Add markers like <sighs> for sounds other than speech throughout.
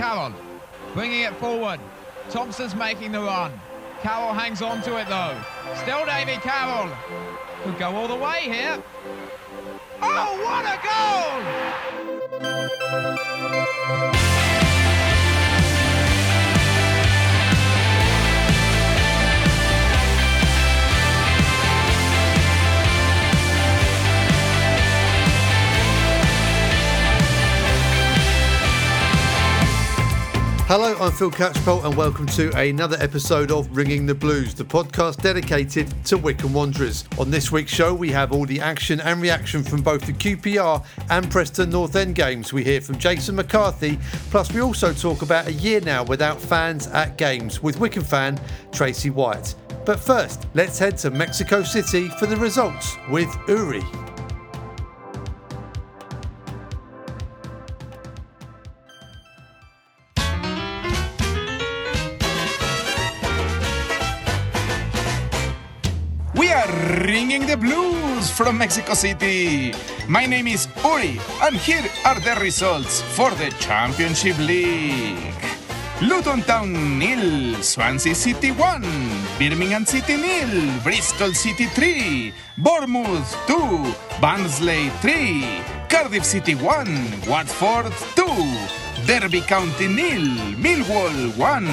Carroll, bringing it forward. Thompson's making the run. Carroll hangs on to it though. Still Davy Carroll. Could go all the way here. Oh, what a goal! Hello, I'm Phil Catchpole, and welcome to another episode of Ringing the Blues, the podcast dedicated to Wycombe Wanderers. On this week's show, we have all the action and reaction from both the QPR and Preston North End games. We hear from Jason McCarthy, plus, we also talk about a year now without fans at games with Wycombe fan Tracy White. But first, let's head to Mexico City for the results with Uri. The Blues from Mexico City. My name is Uri, and here are the results for the Championship League. Luton Town nil, Swansea City 1, Birmingham City nil, Bristol City 3, Bournemouth 2, Barnsley 3, Cardiff City 1, Watford 2, Derby County nil, Millwall 1,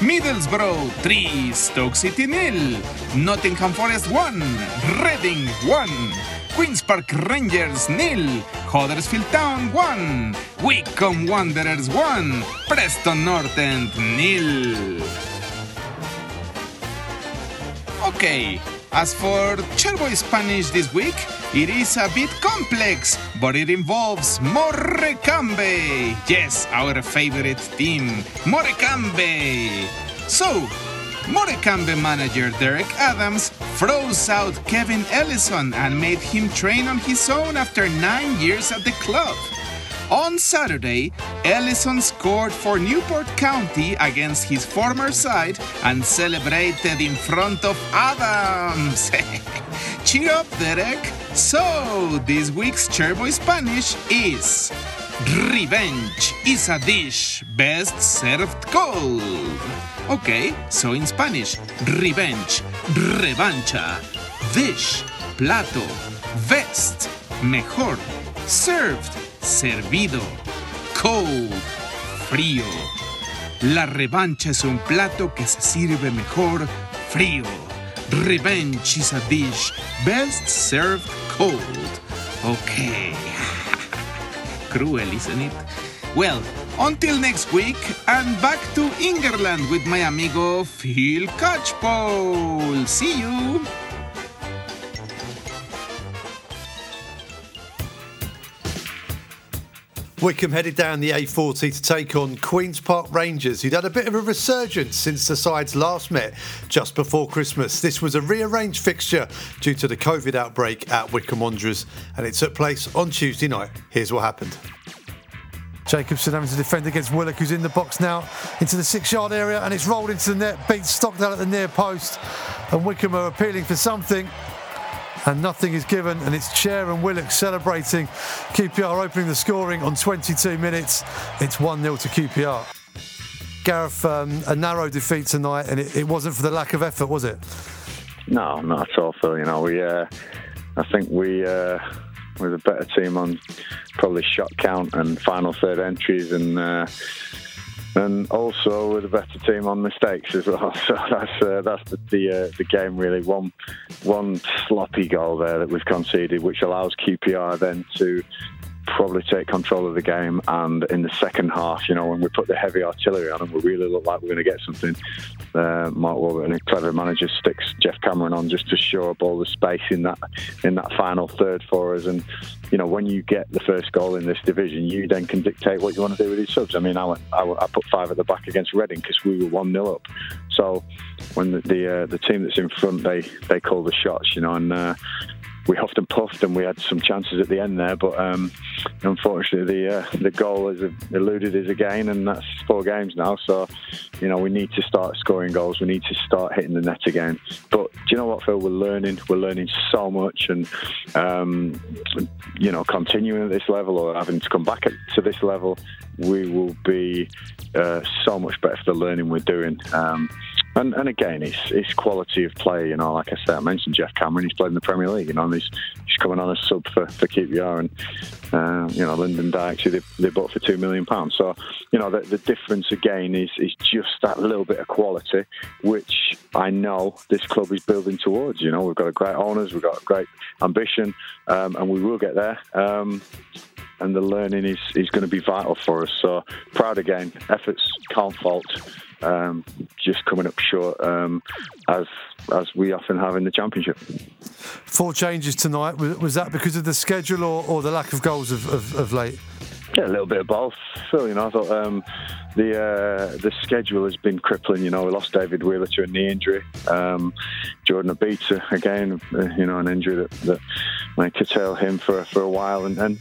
Middlesbrough 3, Stoke City nil, Nottingham Forest 1, Reading 1, Queen's Park Rangers nil, Huddersfield Town 1, Wycombe Wanderers 1, Preston North End nil. Okay, as for Chairboy Spanish this week, it is a bit complex, but it involves Morecambe. Yes, our favorite team, Morecambe. So, Morecambe manager Derek Adams froze out Kevin Ellison and made him train on his own after nine years at the club. On Saturday, Ellison scored for Newport County against his former side and celebrated in front of Adams. <laughs> Cheer up, Derek. So, this week's Chairboy Spanish is Revenge is a dish best served cold. Okay, so in Spanish, revenge, revancha, dish, plato, vest, mejor, served, servido. Cold, frío. La revancha es un plato que se sirve mejor frío. Revenge is a dish best served cold. Okay. <laughs> Cruel, isn't it? Well, until next week, and back to England with my amigo Phil Catchpole. See you! Wycombe headed down the A40 to take on Queen's Park Rangers, who'd had a bit of a resurgence since the sides last met just before Christmas. This was a rearranged fixture due to the COVID outbreak at Wycombe Wanderers, and it took place on Tuesday night. Here's what happened. Jacobson having to defend against Willock, who's in the box now into the six yard area, and it's rolled into the net, beat Stockdale at the near post. And Wycombe are appealing for something and nothing is given. And it's Chair and Willock celebrating. QPR opening the scoring on 22 minutes. It's 1 0 to QPR. Gareth, um, a narrow defeat tonight, and it, it, wasn't for the lack of effort, was it? No, not at all, Phil. You know, we, uh, I think we. Uh, we're a better team on probably shot count and final third entries, and uh, and also with a better team on mistakes as well. <laughs> So that's uh, that's the the, uh, the, game really. One one sloppy goal there that was conceded, which allows QPR then to probably take control of the game. And in the second half, you know, when we put the heavy artillery on and we really look like we're going to get something, uh, Mark Warburton, a clever manager, sticks Geoff Cameron on just to show up all the space in that in that final third for us. And you know, when you get the first goal in this division, you then can dictate what you want to do with these subs. I mean, I, went, I, I put five at the back against Reading because we were one 0 up. So when the the, uh, the, team that's in front, they they call the shots, you know, and. Uh, we huffed and puffed, and we had some chances at the end there. But um, unfortunately, the uh, the goal has eluded us again, and that's four games now. So you know we need to start scoring goals. We need to start hitting the net again. But do you know what, Phil? We're learning. We're learning so much, and um, you know, continuing at this level or having to come back to this level, we will be uh, so much better for the learning we're doing. Um, and, and again, it's, it's quality of play. You know, like I said, I mentioned Geoff Cameron. He's played in the Premier League. You know, and he's, he's coming on a sub for, for QPR, and uh, you know, Lyndon Dykes, they, they bought for two million pounds. So, you know, the, the difference again is is just that little bit of quality, which I know this club is building towards. You know, we've got great owners, we've got great ambition, um, and we will get there. Um, and the learning is, is going to be vital for us. So proud again. Efforts can't fault. Um, just coming up short um, as as we often have in the championship. Four changes tonight. Was that because of the schedule or, or the lack of goals of, of, of late? Yeah, a little bit of both. Phil, you know, I thought um, the uh, the schedule has been crippling. You know, we lost David Wheeler to a knee injury. Um, Jordan Obita again, uh, you know, an injury that, that might curtail him for for a while, and and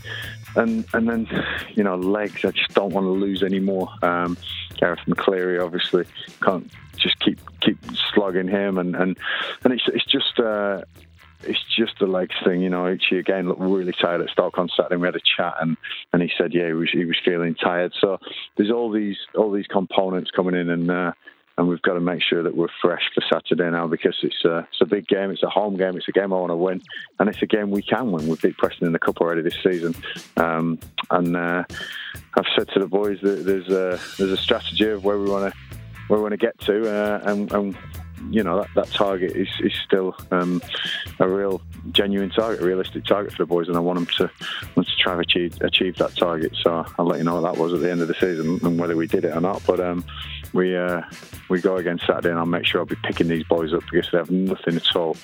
and and then you know legs. I just don't want to lose anymore. Um, Garath McCleary obviously can't just keep keep slugging him, and and and it's it's just. Uh, it's just the legs thing, you know. He again looked really tired at Stoke on Saturday. We had a chat, and, and he said, yeah, he was he was feeling tired. So there's all these all these components coming in, and uh, and we've got to make sure that we're fresh for Saturday now because it's a, it's a big game. It's a home game. It's a game I want to win, and it's a game we can win. We've beat Preston in the cup already this season, um, and uh, I've said to the boys that there's a there's a strategy of where we want to where we want to get to, uh, and, and you know that, that target is, is still um, a real genuine target, a realistic target for the boys, and I want them to want to try to achieve achieve that target. So I'll let you know what that was at the end of the season and whether we did it or not. But um, we uh, we go again Saturday, and I'll make sure I'll be picking these boys up because they have nothing at all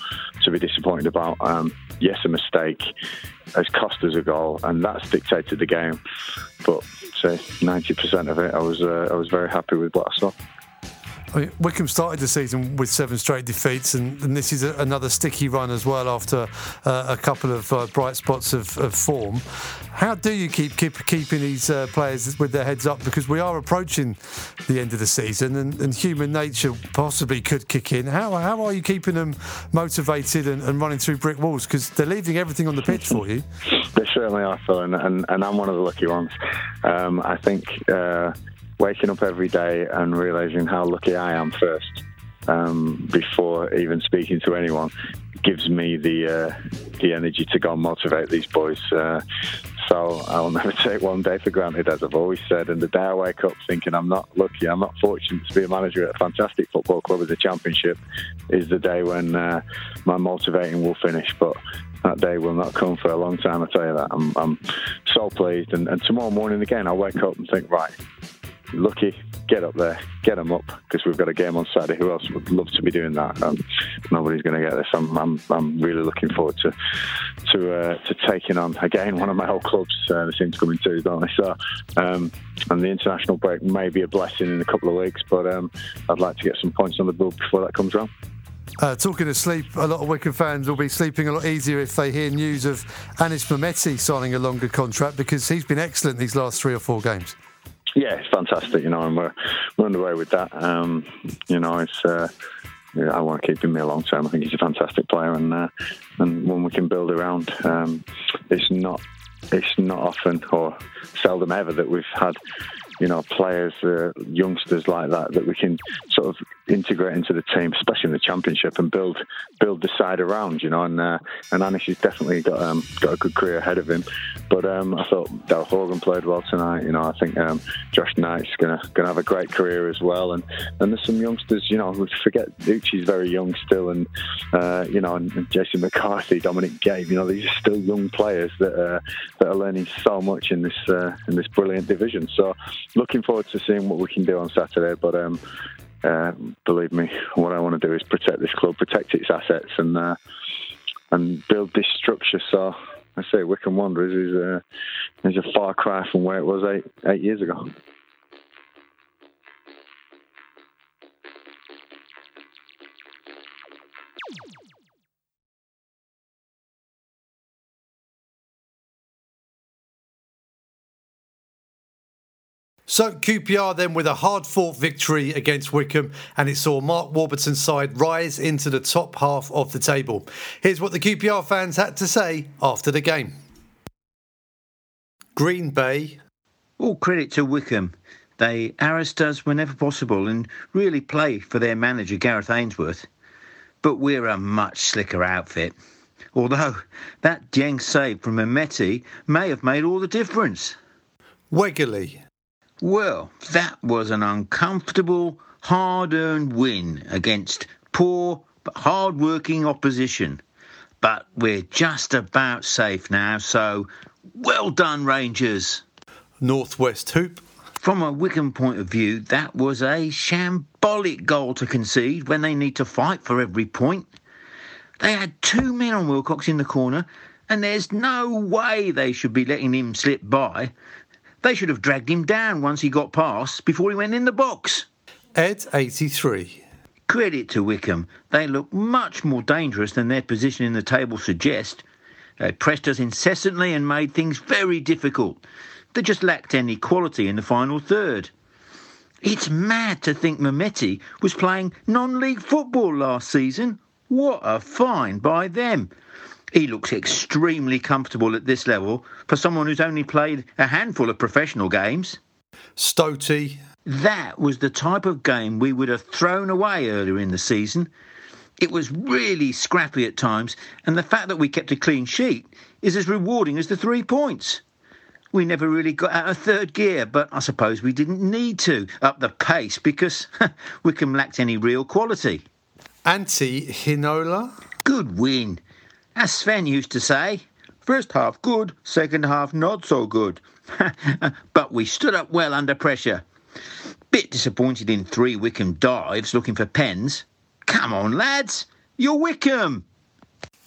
to be disappointed about. Um, yes, a mistake has cost us a goal, and that's dictated the game. But say ninety percent of it, I was uh, I was very happy with what I saw. I mean, Wycombe started the season with seven straight defeats, and, and this is a, another sticky run as well after uh, a couple of uh, bright spots of, of, form. How do you keep, keep keeping these uh, players with their heads up? Because we are approaching the end of the season, and, and human nature possibly could kick in. How, how are you keeping them motivated and, and running through brick walls? Because they're leaving everything on the pitch for you. They certainly are, Phil, and, and, and I'm one of the lucky ones. Um, I think uh, waking up every day and realizing how lucky I am first um, before even speaking to anyone gives me the uh, the energy to go and motivate these boys. Uh, so I'll <laughs> never take one day for granted, as I've always said. And the day I wake up thinking I'm not lucky, I'm not fortunate to be a manager at a fantastic football club with a championship, is the day when uh, my motivating will finish. But that day will not come for a long time. I tell you that. I'm, I'm so pleased. And, and tomorrow morning again, I'll wake up and think, right, lucky, get up there, get them up because we've got a game on Saturday. Who else would love to be doing that? Um, nobody's going to get this. I'm, I'm, I'm really looking forward to to uh, to taking on again one of my old clubs. Uh, they seem to come don't they? So, um, and the international break may be a blessing in a couple of weeks, but um, I'd like to get some points on the board before that comes around. Uh, talking of sleep, a lot of Wycombe fans will be sleeping a lot easier if they hear news of Anis Mehmeti signing a longer contract because he's been excellent these last three or four games. Yeah, it's fantastic, you know, and we're, we're underway with that. Um, you know, it's. Uh, I want to keep him here long term. I think he's a fantastic player, and uh, and one we can build around. Um, it's not it's not often or seldom ever that we've had you know, players, uh, youngsters like that, that we can sort of integrate into the team, especially in the championship, and build build the side around. You know, and uh, and Anis has definitely got um, got a good career ahead of him. But um, I thought Daryl Horgan played well tonight. You know, I think um, Josh Knight's gonna gonna have a great career as well. And and there's some youngsters. You know, we forget Uche's very young still, and uh, you know, and, and, Jason McCarthy, Dominic Gape. You know, these are still young players that uh, that are learning so much in this uh, in this brilliant division. So looking forward to seeing what we can do on Saturday. But um, uh, believe me, what I want to do is protect this club, protect its assets, and uh, and build this structure. So I say Wycombe Wanderers is a, uh, is a far cry from where it was eight eight years ago. So QPR then with a hard fought victory against Wycombe, and it saw Mark Warburton's side rise into the top half of the table. Here's what the QPR fans had to say after the game. Green Bay. All credit to Wycombe. They harassed us whenever possible and really play for their manager Gareth Ainsworth. But we're a much slicker outfit. Although that Dieng save from Mehmeti may have made all the difference. Wegerle. Well, that was an uncomfortable, hard earned win against poor but hard working opposition. But we're just about safe now, so well done, Rangers. Northwest Hoop. From a Wycombe point of view, that was a shambolic goal to concede when they need to fight for every point. They had two men on Willock in the corner, and there's no way they should be letting him slip by. They should have dragged him down once he got past before he went in the box. Ed 83. Credit to Wycombe. They look much more dangerous than their position in the table suggests. They pressed us incessantly and made things very difficult. They just lacked any quality in the final third. It's mad to think Mehmeti was playing non league football last season. What a find by them. He looks extremely comfortable at this level for someone who's only played a handful of professional games. Stotey. That was the type of game we would have thrown away earlier in the season. It was really scrappy at times, and the fact that we kept a clean sheet is as rewarding as the three points. We never really got out of third gear, but I suppose we didn't need to up the pace because <laughs> Wycombe lacked any real quality. Anti Hinola? Good win. As Sven used to say, first half good, second half not so good. <laughs> but we stood up well under pressure. Bit disappointed in three Wycombe dives looking for pens. Come on, lads, you're Wycombe.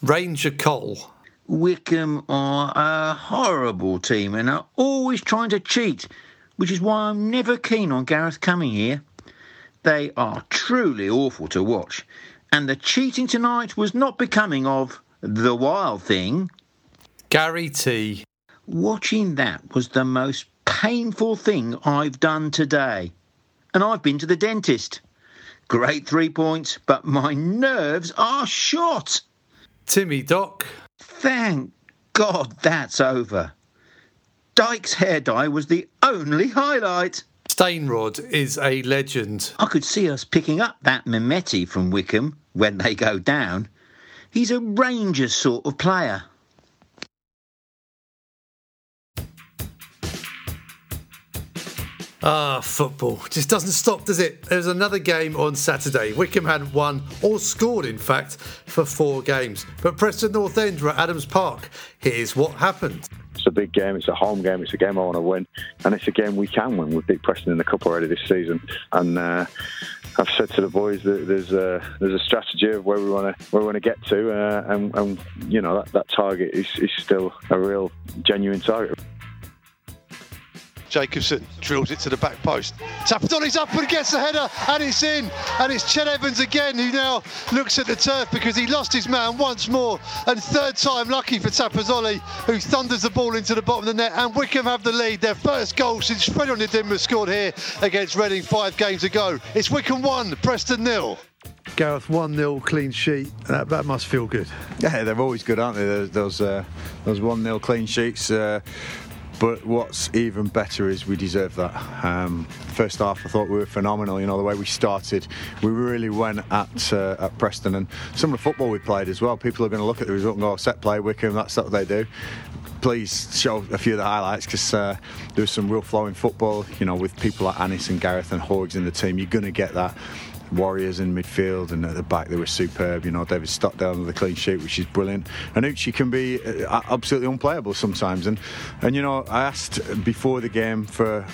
Ranger Cole. Wycombe are a horrible team and are always trying to cheat, which is why I'm never keen on Gareth coming here. They are truly awful to watch, and the cheating tonight was not becoming of the wild thing. Gary T. Watching that was the most painful thing I've done today. And I've been to the dentist. Great three points, but my nerves are shot. Timmy Doc. Thank God that's over. Dyke's hair dye was the only highlight. Stainrod is a legend. I could see us picking up that Mehmeti from Wycombe when they go down. He's a Rangers sort of player. Ah, football just doesn't stop, does it? There was another game on Saturday. Wycombe had won, or scored, in fact, for four games. But Preston North End were at Adams Park. Here's what happened. It's a big game. It's a home game. It's a game I want to win, and it's a game we can win. We've beat Preston in the cup already this season, and uh, I've said to the boys that there's a there's a strategy of where we want to where we want to get to, uh, and, and, you know that, that target is, is still a real genuine target. Jacobson drills it to the back post. Tafazolli's up and gets the header, and it's in. And it's Ched Evans again who now looks at the turf because he lost his man once more. And third time lucky for Trapattoni, who thunders the ball into the bottom of the net. And Wycombe have the lead. Their first goal since Freddie Onyedinma scored here against Reading five games ago. It's Wycombe 1, Preston nil. Gareth 1 0 clean sheet. That, that must feel good. Yeah, they're always good, aren't they? Those those, uh, those 1 0 clean sheets. Uh, but what's even better is we deserve that. Um, first half, I thought we were phenomenal. You know the way we started, we really went at uh, at Preston and some of the football we played as well. People are going to look at the result and go, "Set play, Wycombe." That's what they do. Please show a few of the highlights because uh, there was some real flowing football. You know, with people like Anis and Gareth and Horgs in the team, you're going to get that. Warriors in midfield and at the back they were superb. You know, David Stockdale with the clean sheet, which is brilliant. And Uche can be uh, absolutely unplayable sometimes. And and you know, I asked before the game for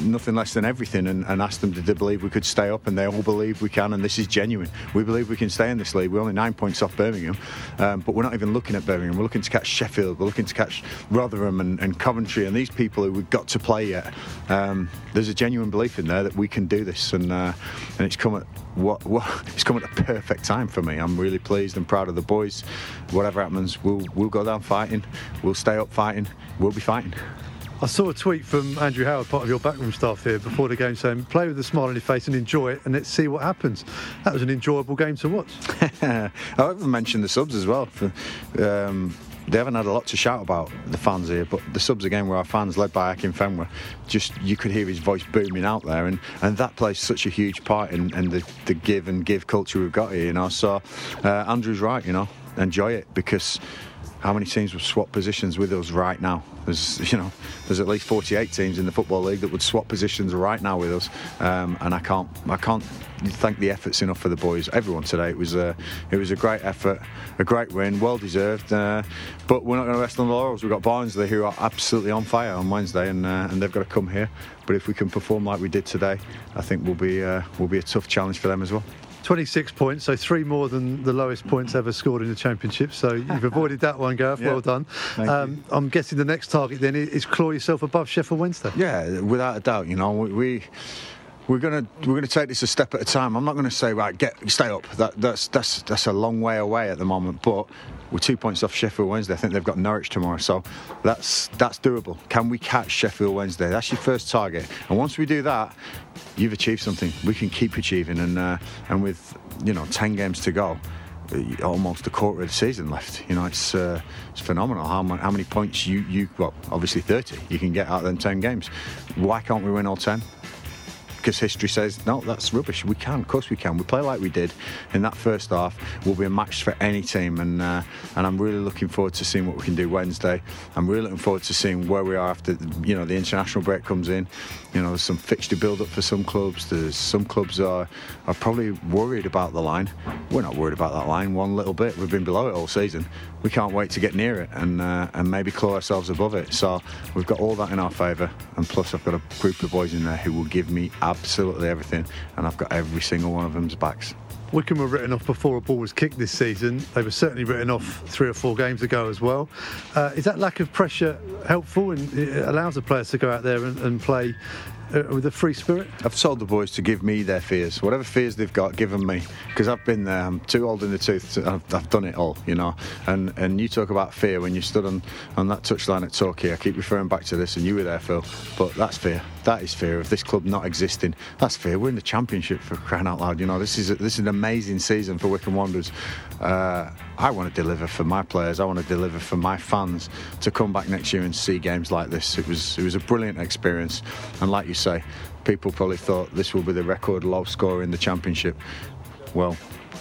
nothing less than everything, and, and asked them did they believe we could stay up, and they all believe we can. And this is genuine. We believe we can stay in this league. We're only nine points off Birmingham, um, but we're not even looking at Birmingham. We're looking to catch Sheffield. We're looking to catch Rotherham and, and Coventry, and these people who we've got to play yet. Um, there's a genuine belief in there that we can do this, and uh, and it's come at what, what <laughs> it's come at a perfect time for me. I'm really pleased and proud of the boys. Whatever happens, we'll we'll go down fighting. We'll stay up fighting. We'll be fighting. I saw a tweet from Andrew Howard, part of your backroom staff here, before the game saying, play with a smile on your face and enjoy it, and let's see what happens. That was an enjoyable game to watch. <laughs> I haven't mentioned the subs as well. Um, they haven't had a lot to shout about the fans here, but the subs again were our fans, led by Akinfenwa. Just you could hear his voice booming out there, and, and that plays such a huge part in, in the, the give and give culture we've got here. You know, so uh, Andrew's right. You know, enjoy it because how many teams would swap positions with us right now? There's, you know, there's at least 48 teams in the football league that would swap positions right now with us, um, and I can't, I can't thank the efforts enough for the boys. Everyone today, it was a, it was a great effort, a great win, well deserved. Uh, but we're not going to rest on the laurels. We've got Barnsley who are absolutely on fire on Wednesday, and uh, and they've got to come here. But if we can perform like we did today, I think we'll be, uh, will be a tough challenge for them as well. 26 points, so three more than the lowest points ever scored in the championship. So you've avoided that one, Gareth. <laughs> Yeah. Well done. Um, I'm guessing the next target then is claw yourself above Sheffield Wednesday. Yeah, without a doubt. You know, we we're gonna we're gonna take this a step at a time. I'm not going to say right, get stay up. That, that's that's that's a long way away at the moment. But we're two points off Sheffield Wednesday. I think they've got Norwich tomorrow, so that's that's doable. Can we catch Sheffield Wednesday? That's your first target. And once we do that, you've achieved something. We can keep achieving, and uh, and with you know ten games to go almost a quarter of the season left. You know, it's uh, it's phenomenal how, how many points you you well obviously 30 you can get out of them 10 games. Why can't we win all 10? Because history says no, that's rubbish. We can, of course, we can. We play like we did in that first half. We'll be a match for any team, and uh, and I'm really looking forward to seeing what we can do Wednesday. I'm really looking forward to seeing where we are after you know the international break comes in. You know, there's some fixture build up for some clubs. There's some clubs are are probably worried about the line. We're not worried about that line one little bit. We've been below it all season. We can't wait to get near it and uh, and maybe claw ourselves above it. So we've got all that in our favour, and plus I've got a group of boys in there who will give me absolutely everything, and I've got every single one of them's backs. Wycombe were written off before a ball was kicked this season. They were certainly written off three or four games ago as well. Uh, is that lack of pressure helpful and it allows the players to go out there and, and play Uh, with a free spirit? I've told the boys to give me their fears. Whatever fears they've got, give them me. Because I've been there. I'm too old in the tooth. To, I've, I've, done it all, you know. And and you talk about fear when you stood on, on that touchline at Torquay. I keep referring back to this, and you were there, Phil. But that's fear. That is fear of this club not existing. That's fear. We're in the championship for crying out loud. You know, this is a, this is an amazing season for Wycombe Wanderers. Uh, I want to deliver for my players. I want to deliver for my fans to come back next year and see games like this. It was it was a brilliant experience, and like you say, people probably thought this will be the record low score in the championship. Well,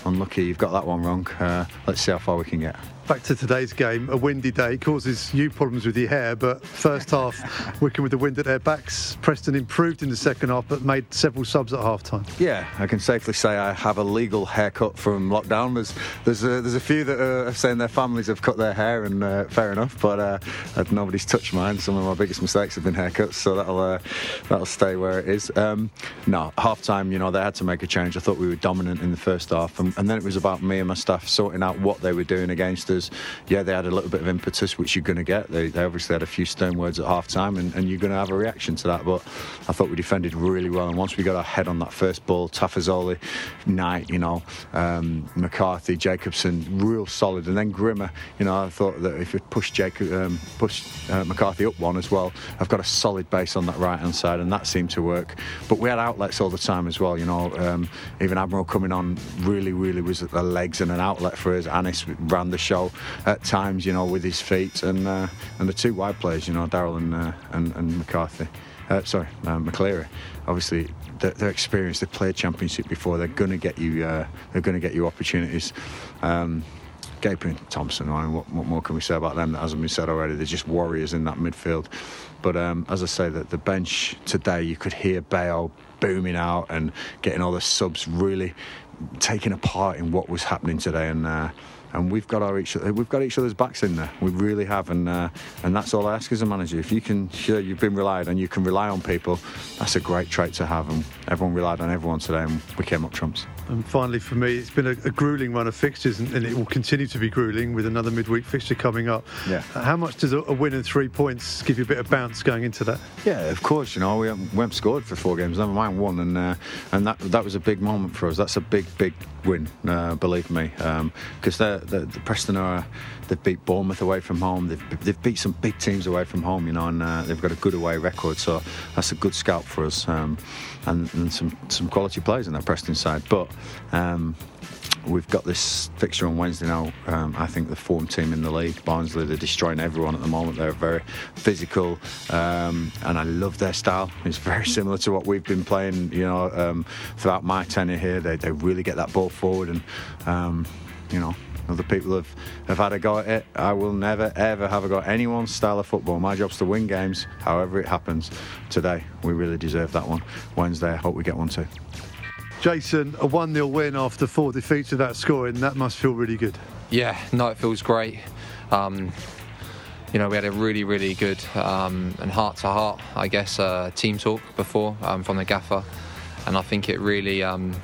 unlucky you've got that one wrong. Uh, let's see how far we can get back to today's game. A windy day causes you problems with your hair, but first <laughs> half, Wycombe with the wind at their backs. Preston improved in the second half, but made several subs at half time. Yeah, I can safely say I have a legal haircut from lockdown. There's there's a, there's a few that are saying their families have cut their hair, and uh, fair enough, but uh, nobody's touched mine. Some of my biggest mistakes have been haircuts, so that'll uh, that'll stay where it is. Um, no, half time, you know, they had to make a change. I thought we were dominant in the first half, and, and then it was about me and my staff sorting out what they were doing against us. Yeah, they had a little bit of impetus, which you're going to get. They, they, obviously had a few stern words at half time, and, and you're going to have a reaction to that. But I thought we defended really well. And once we got our head on that first ball, Tafazolli, Knight, you know, um, McCarthy, Jacobson, real solid. And then Grimmer, you know, I thought that if we push Jacob, um, push uh, McCarthy up one as well, I've got a solid base on that right hand side, and that seemed to work. But we had outlets all the time as well, you know. Um, even Admiral coming on really, really was at the legs and an outlet for us. Anis ran the show at times, you know, with his feet, and uh, and the two wide players, you know, Daryl and, uh, and, and McCarthy. Uh, sorry, uh, McCleary. Obviously, they're, they're, experienced. They've played championship before. They're going to get you. Uh, they're going to get you opportunities. Um, Gabriel Thompson. I mean, what, what, more can we say about them that hasn't been said already? They're just warriors in that midfield. But um, as I say, that the bench today, you could hear Bayo booming out and getting all the subs really taking a part in what was happening today. And uh, and we've got our each we've got each other's backs in there. We really have, and uh, and that's all I ask as a manager. If you can, sure, you've been relied and you can rely on people. That's a great trait to have, and everyone relied on everyone today, and we came up trumps. And finally, for me, it's been a, a grueling run of fixtures, and, and, it will continue to be grueling with another midweek fixture coming up. Yeah. How much does a, a, win and three points give you a bit of bounce going into that? Yeah, of course. You know, we haven't, we haven't scored for four games, never mind one, and uh, and that that was a big moment for us. That's a big, big win, uh, believe me, because um, the Preston are they've beat Bournemouth away from home. They've they've beat some big teams away from home, you know, and uh, they've got a good away record. So that's a good scalp for us, um, and, and some some quality players in that Preston side. But um, we've got this fixture on Wednesday now. Um, I think the form team in the league, Barnsley, they're destroying everyone at the moment. They're very physical, um, and I love their style. It's very similar to what we've been playing, you know, um, throughout my tenure here. They, they really get that ball forward, and um, you know, other people have, have had a go at it. I will never, ever have a go at anyone's style of football. My job's to win games, however it happens. Today, we really deserve that one. Wednesday, I hope we get one too. Jason, a 1 0 win after four defeats without scoring, that must feel really good. Yeah, no, it feels great. Um, you know, we had a really, really good um, and heart to heart, I guess, uh, team talk before um, from the gaffer, and I think it really um,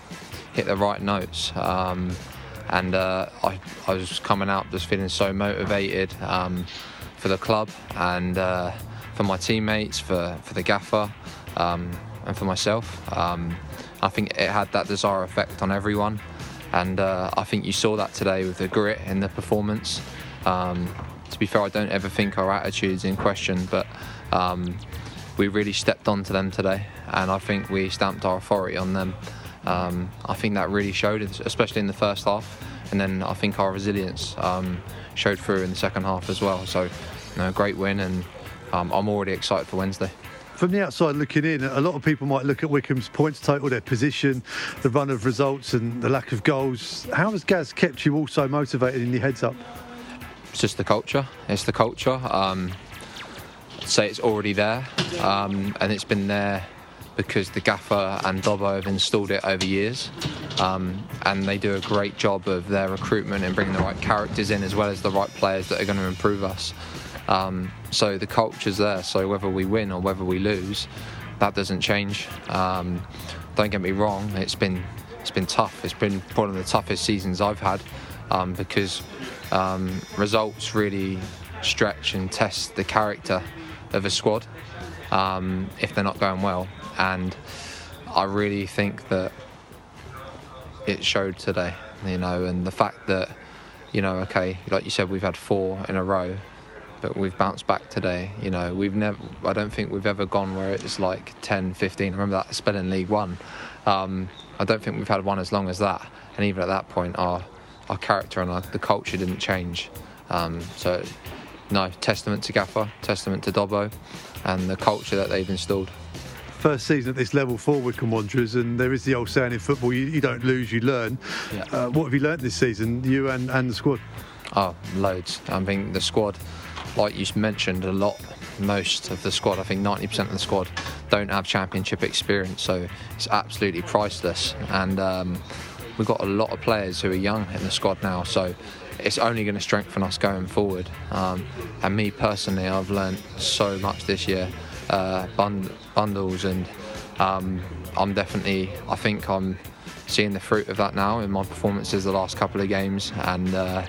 hit the right notes. Um, and uh, I, I, was coming out just feeling so motivated um, for the club and uh, for my teammates, for, for the gaffer, and for myself. I think it had that desired effect on everyone, and uh, I think you saw that today with the grit in the performance. Um, to be fair, I don't ever think our attitude's in question, but um, we really stepped onto them today, and I think we stamped our authority on them. Um, I think that really showed, especially in the first half, and then I think our resilience um, showed through in the second half as well. So, you know, great win, and um, I'm already excited for Wednesday from the outside looking in, a lot of people might look at Wycombe's points total, their position, the run of results, and the lack of goals. How has Gaz kept you all so motivated in your heads up? It's just the culture. It's the culture. Um, say it's already there, um, and it's been there because the gaffer and Dobbo have installed it over years. Um, and they do a great job of their recruitment and bringing the right characters in as well as the right players that are going to improve us. Um, so the culture's there. So whether we win or whether we lose, that doesn't change. Um, don't get me wrong. It's been it's been tough. It's been one of the toughest seasons I've had um, because um, results really stretch and test the character of a squad um, if they're not going well. And I really think that it showed today. You know, and the fact that you know, okay, like you said, we've had four in a row but we've bounced back today. You know, we've never, I don't think we've ever gone where it's like 10, 15. I remember that spell in League One. Um, I don't think we've had one as long as that. And even at that point, our, our character and our, the culture didn't change. Um, so, no, testament to Gaffer, testament to Dobbo, and the culture that they've installed. First season at this level for Wycombe Wanderers, and there is the old saying in football: you, you don't lose, you learn. Yeah. Uh, what have you learned this season, you and, and the squad? Oh, loads. I think the squad like you mentioned, a lot, most of the squad, I think 90% of the squad, don't have championship experience, so it's absolutely priceless. And um, we've got a lot of players who are young in the squad now, so it's only going to strengthen us going forward. Um, and me personally, I've learned so much this year, uh, bund- bundles, and um, I'm definitely, I think I'm seeing the fruit of that now in my performances the last couple of games, and. Uh,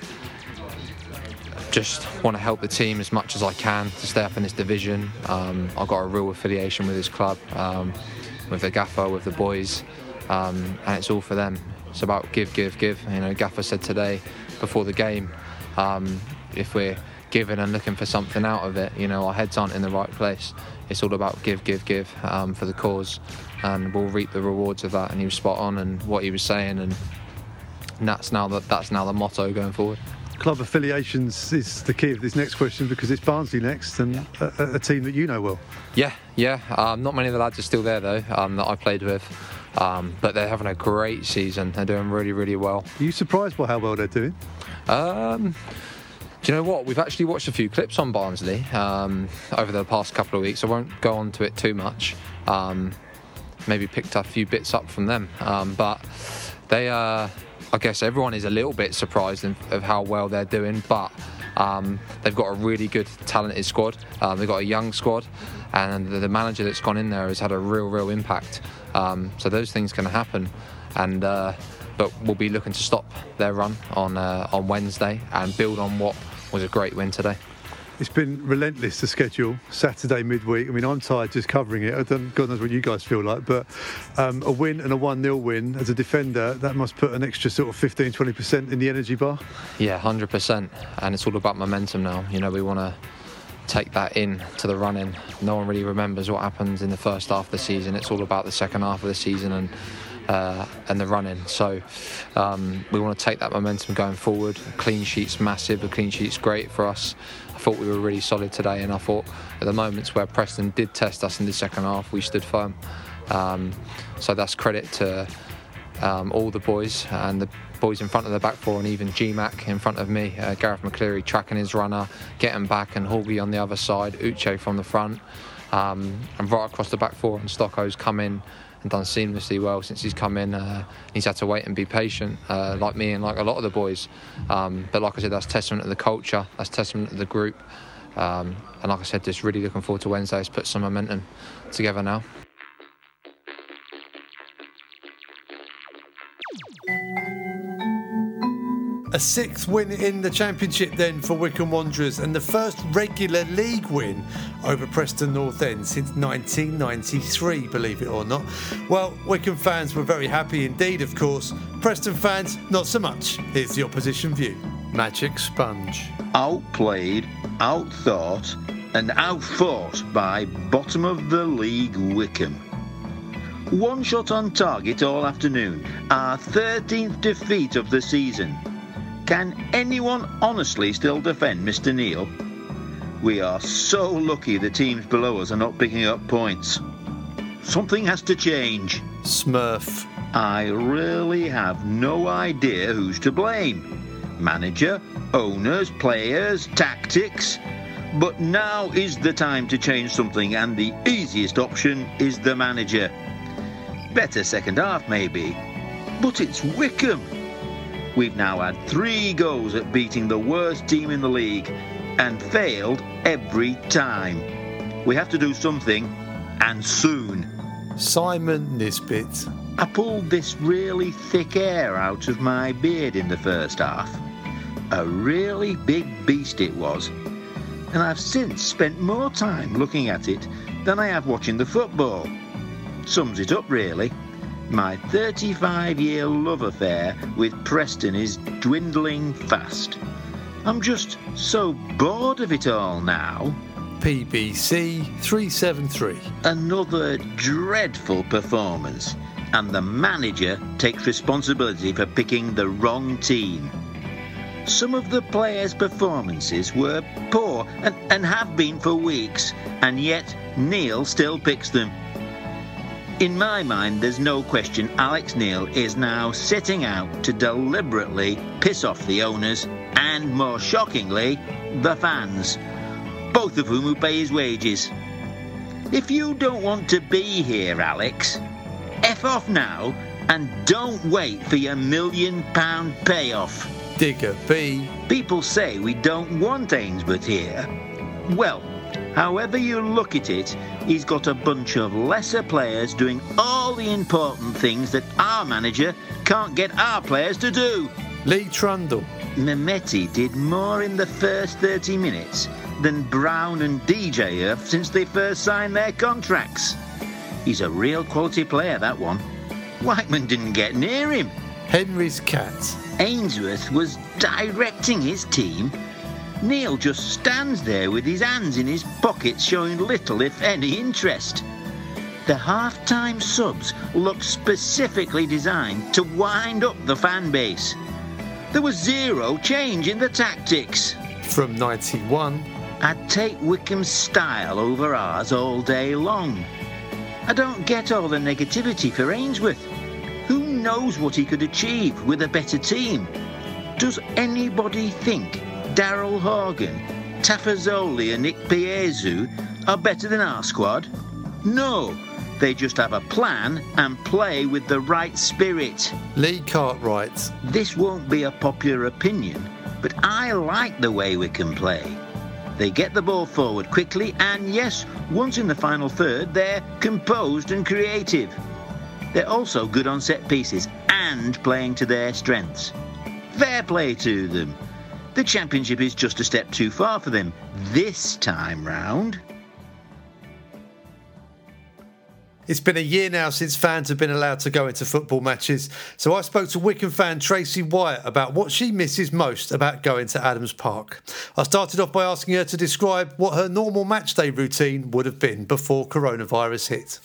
just want to help the team as much as I can to stay up in this division. Um, I've got a real affiliation with this club, um, with the gaffer, with the boys, um, and it's all for them. It's about give, give, give. You know, Gaffer said today before the game, um, if we're giving and looking for something out of it, you know, our heads aren't in the right place. It's all about give, give, give um, for the cause, and we'll reap the rewards of that. And he was spot on, and what he was saying, and that's now the, that's now the motto going forward club affiliations is the key of this next question because it's Barnsley next and yeah. a, a, team that you know well. Yeah, yeah. Um, not many of the lads are still there though um, that I played with, um, but they're having a great season. They're doing really, really well. Are you surprised by how well they're doing? Um, do you know what? We've actually watched a few clips on Barnsley um, over the past couple of weeks. I won't go on to it too much. Um, maybe picked a few bits up from them, but they are. Uh, I guess everyone is a little bit surprised of how well they're doing, but um, they've got a really good, talented squad. Um, they've got a young squad, and the, the, manager that's gone in there has had a real, real impact. Um, so those things can happen, and uh, but we'll be looking to stop their run on uh, on Wednesday and build on what was a great win today. It's been relentless, the schedule. Saturday midweek. I mean, I'm tired just covering it. I don't, God knows what you guys feel like, but um, a win and a 1 0 win as a defender, that must put an extra sort of 15, 20% in the energy bar. Yeah, 100%. And it's all about momentum now. You know, we want to take that in to the running. No one really remembers what happens in the first half of the season. It's all about the second half of the season and uh, and the running. So um, we want to take that momentum going forward. Clean sheet's massive. A clean sheet's great for us. I thought we were really solid today, and I thought at the moments where Preston did test us in the second half, we stood firm. Um, so that's credit to um, all the boys and the boys in front of the back four and even GMAC in front of me. Uh, Garath McCleary tracking his runner, getting back, and Haughey on the other side, Uche from the front. Um, and right across the back four, and Stocko's come in and done seamlessly well since he's come in. Uh, he's had to wait and be patient, uh, like me and like a lot of the boys. Um, but like I said, that's testament to the culture, that's testament to the group. Um, and like I said, just really looking forward to Wednesday. Let's put some momentum together now. A sixth win in the Championship then for Wycombe Wanderers and the first regular league win over Preston North End since 1993, believe it or not. Well, Wycombe fans were very happy indeed, of course. Preston fans, not so much. Here's the opposition view. Magic Sponge. Outplayed, outthought, and outfought by bottom of the league Wickham One shot on target all afternoon, our 13th defeat of the season. Can anyone honestly still defend Mr. Neil? We are so lucky the teams below us are not picking up points. Something has to change. Smurf. I really have no idea who's to blame. Manager, owners, players, tactics. But now is the time to change something, and the easiest option is the manager. Better second half, maybe. But it's Wycombe. We've now had three goes at beating the worst team in the league and failed every time. We have to do something, and soon. Simon Nisbet. I pulled this really thick hair out of my beard in the first half. A really big beast it was. And I've since spent more time looking at it than I have watching the football. Sums it up, really. My 35 year love affair with Preston is dwindling fast. I'm just so bored of it all now. PBC 373. Another dreadful performance, and the manager takes responsibility for picking the wrong team. Some of the players' performances were poor and, and have been for weeks, and yet Neil still picks them. In my mind, there's no question Alex Neil is now setting out to deliberately piss off the owners and, more shockingly, the fans, both of whom will pay his wages. If you don't want to be here, Alex, F off now and don't wait for your million pound payoff. Digger B. People say we don't want Ainsworth here. Well, However you look at it, he's got a bunch of lesser players doing all the important things that our manager can't get our players to do. Lee Trundle. Mehmeti did more in the first 30 minutes than Brown and DJ have since they first signed their contracts. He's a real quality player, that one. Whiteman didn't get near him. Henry's cat. Ainsworth was directing his team Neil just stands there with his hands in his pockets, showing little, if any, interest. The half-time subs looked specifically designed to wind up the fan base. There was zero change in the tactics. From 91, I'd take Wycombe's style over ours all day long. I don't get all the negativity for Ainsworth. Who knows what he could achieve with a better team? Does anybody think Daryl Horgan, Tafazolli, and Nick Piezu are better than our squad? No, they just have a plan and play with the right spirit. Lee Cartwright. This won't be a popular opinion, but I like the way we can play. They get the ball forward quickly, and yes, once in the final third, they're composed and creative. They're also good on set pieces and playing to their strengths. Fair play to them. The Championship is just a step too far for them this time round. It's been a year now since fans have been allowed to go into football matches, so I spoke to Wycombe fan Tracy Wyatt about what she misses most about going to Adams Park. I started off by asking her to describe what her normal matchday routine would have been before coronavirus hit.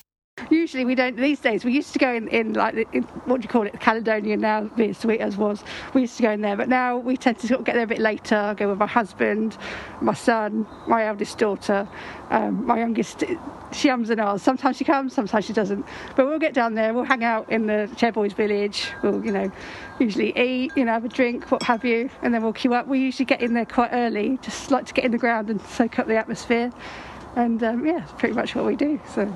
Usually we don't these days. We used to go in, in like in, what do you call it, Caledonia now, being sweet as was. We used to go in there, but now we tend to sort of get there a bit later. I go with my husband, my son, my eldest daughter, um, my youngest. She ums and ahs. Sometimes she comes, sometimes she doesn't. But we'll get down there. We'll hang out in the Chairboys village. We'll, you know, usually eat, you know, have a drink, what have you, and then we'll queue up. We usually get in there quite early, just like to get in the ground and soak up the atmosphere. And um, yeah, it's pretty much what we do. So.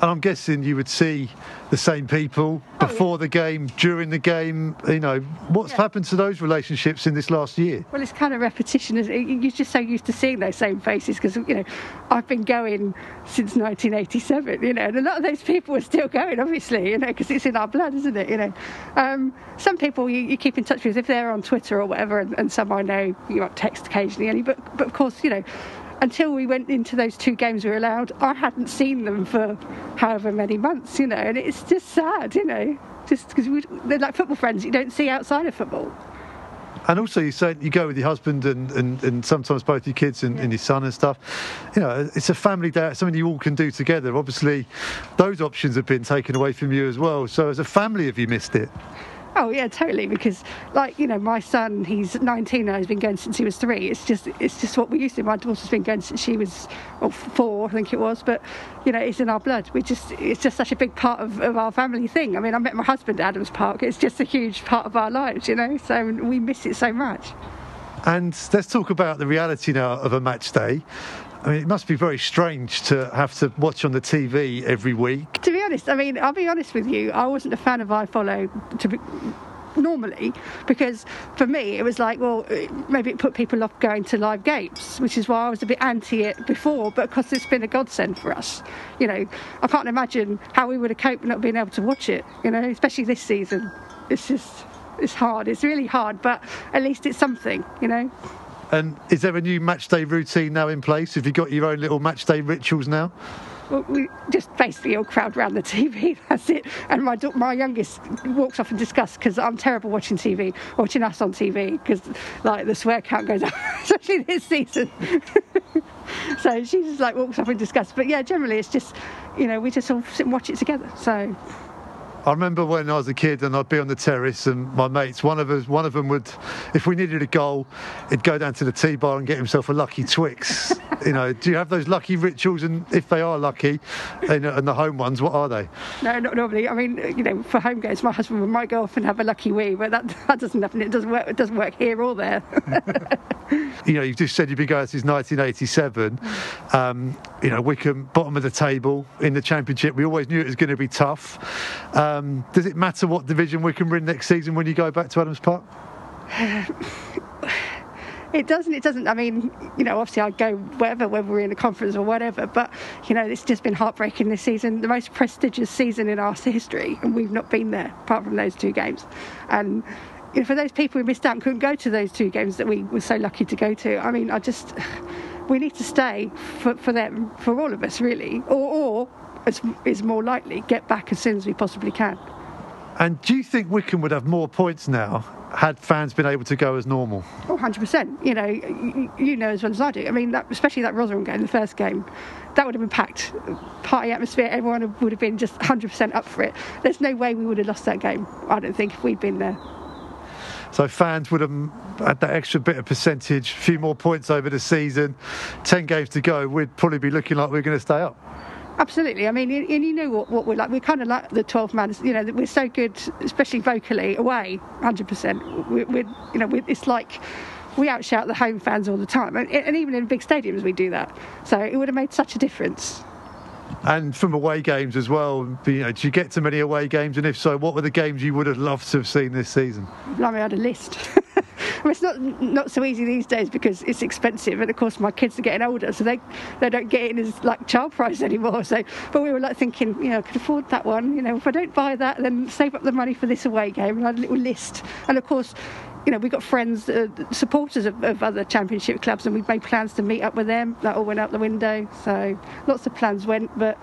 And I'm guessing you would see the same people before oh, yeah. the game, during the game. You know, what's yeah. happened to those relationships in this last year? Well, it's kind of repetition. You're just so used to seeing those same faces because, you know, I've been going since 1987, you know, and a lot of those people are still going, obviously, you know, because it's in our blood, isn't it? You know, um, some people you, you, keep in touch with if they're on Twitter or whatever, and, and some I know you might text occasionally, but, but of course, you know, until we went into those two games we were allowed, I hadn't seen them for however many months, you know, and it's just sad, you know, just because they're like football friends you don't see outside of football. And also, you say you go with your husband and, and, and sometimes both your kids and, yeah. and, your son and stuff. You know, it's a family day, something you all can do together. Obviously, those options have been taken away from you as well. So, as a family, have you missed it? Oh yeah, totally. Because like you know, my son, he's 19 now. He's been going since he was three. It's just it's just what we used to. My daughter's been going since she was well, four, I think it was. But you know, it's in our blood. We just it's just such a big part of, of our family thing. I mean, I met my husband at Adams Park. It's just a huge part of our lives, you know. So we miss it so much. And let's talk about the reality now of a match day. I mean, it must be very strange to have to watch on the TV every week. Honest, I mean, I'll be honest with you, I wasn't a fan of iFollow to be, normally because for me it was like well uh, maybe it put people off going to live games which is why I was a bit anti it before but because it's been a godsend for us you know I can't imagine how we would have coped not being able to watch it you know especially this season it's just it's hard it's really hard but at least it's something you know and is there a new match day routine now in place? Have you got your own little match day rituals now? We just basically all crowd around the TV. <laughs> That's it. And my my youngest walks off in disgust because I'm terrible watching TV, watching us on TV because like the swear count goes up, <laughs> especially this season. <laughs> so she just like walks off in disgust. But yeah, generally it's just you know we just all sit and watch it together. So I remember when I was a kid and I'd be on the terrace and my mates, one of us, one of them would, if we needed a goal, he'd go down to the tea bar and get himself a lucky Twix. <laughs> you know, do you have those lucky rituals? And if they are lucky, and, and, the home ones, what are they? No, not normally. I mean, you know, for home games, my husband might go off and have a lucky wee, but that <laughs> that doesn't happen. It doesn't work. It doesn't work here or there. <laughs> you know, you've just said you've been going since 1987. Um, you know, Wycombe bottom of the table in the Championship. We always knew it was going to be tough. Um, Um, does it matter what division Wycombe win next season when you go back to Adams Park? <sighs> it doesn't. It doesn't. I mean, you know, obviously I'd go wherever, whether we're in a conference or whatever. But you know, it's just been heartbreaking this season, the most prestigious season in our history, and we've not been there apart from those two games. And you know, for those people who missed out and couldn't go to those two games that we were so lucky to go to, I mean, I just <sighs> we need to stay for, for them, for all of us, really, or, or as is more likely, get back as soon as we possibly can. And do you think Wycombe would have more points now had fans been able to go as normal? Oh, 100%. You know, you, you know as well as I do. I mean, that, especially that Rotherham game, the first game, that would have been packed. Party atmosphere, everyone would have been just 100% up for it. There's no way we would have lost that game, I don't think, if we'd been there. So fans would have had that extra bit of percentage, a few more points over the season, 10 games to go, we'd probably be looking like we're going to stay up. Absolutely. I mean, and you know what, what we're like. We're kind of like the 12 man. You know, we're so good, especially vocally, away, 100%. We're, we're you know, we're, it's like we outshout the home fans all the time. And, and even in big stadiums, we do that. So it would have made such a difference. And from away games as well, you know, did you get to many away games? And if so, what were the games you would have loved to have seen this season? I had a list. <laughs> I mean, it's not not so easy these days because it's expensive, and of course my kids are getting older, so they they don't get in as like child price <laughs> anymore. So, but we were like thinking, you know, I could afford that one. You know, if I don't buy that, then save up the money for this away game. And I had a little list, and of course, you know, we've got friends, uh, supporters of, of, other championship clubs, and we've made plans to meet up with them. That all went out the window. So lots of plans went, but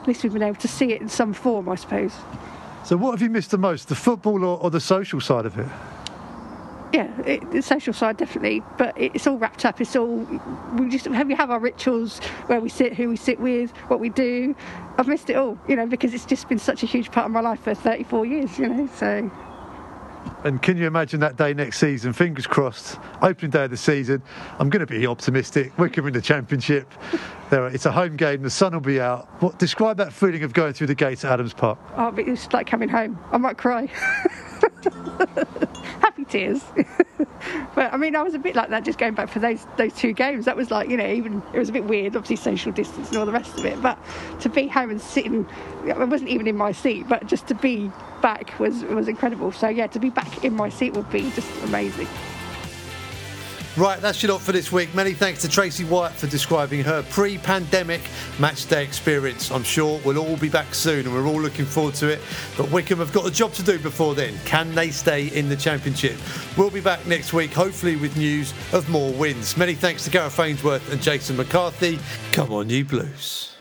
at least we've been able to see it in some form, I suppose. So, what have you missed the most, the football or, or the social side of it? yeah, it, the social side definitely, but it's all wrapped up. It's all we just have we have our rituals where we sit, who we sit with, what we do. I've missed it all, you know, because it's just been such a huge part of my life for 34 years, you know. So. And can you imagine that day next season? Fingers crossed, opening day of the season. I'm going to be optimistic. Wycombe in the championship. It's a home game. The sun will be out. What describe that feeling of going through the gates at Adams Park? Oh, it's like coming home. I might cry. <laughs> <laughs> Happy tears. <laughs> but I mean, I was a bit like that just going back for those those two games. That was like, you know, even it was a bit weird, obviously social distance and all the rest of it. But to be home and sitting, I wasn't even in my seat, but just to be back was was incredible. So yeah, to be back in my seat would be just amazing. Right, that's your lot for this week. Many thanks to Tracy White for describing her pre pandemic match day experience. I'm sure we'll all be back soon and we're all looking forward to it. But Wycombe have got a job to do before then. Can they stay in the Championship? We'll be back next week, hopefully with news of more wins. Many thanks to Gareth Ainsworth and Jason McCarthy. Come on, you Blues.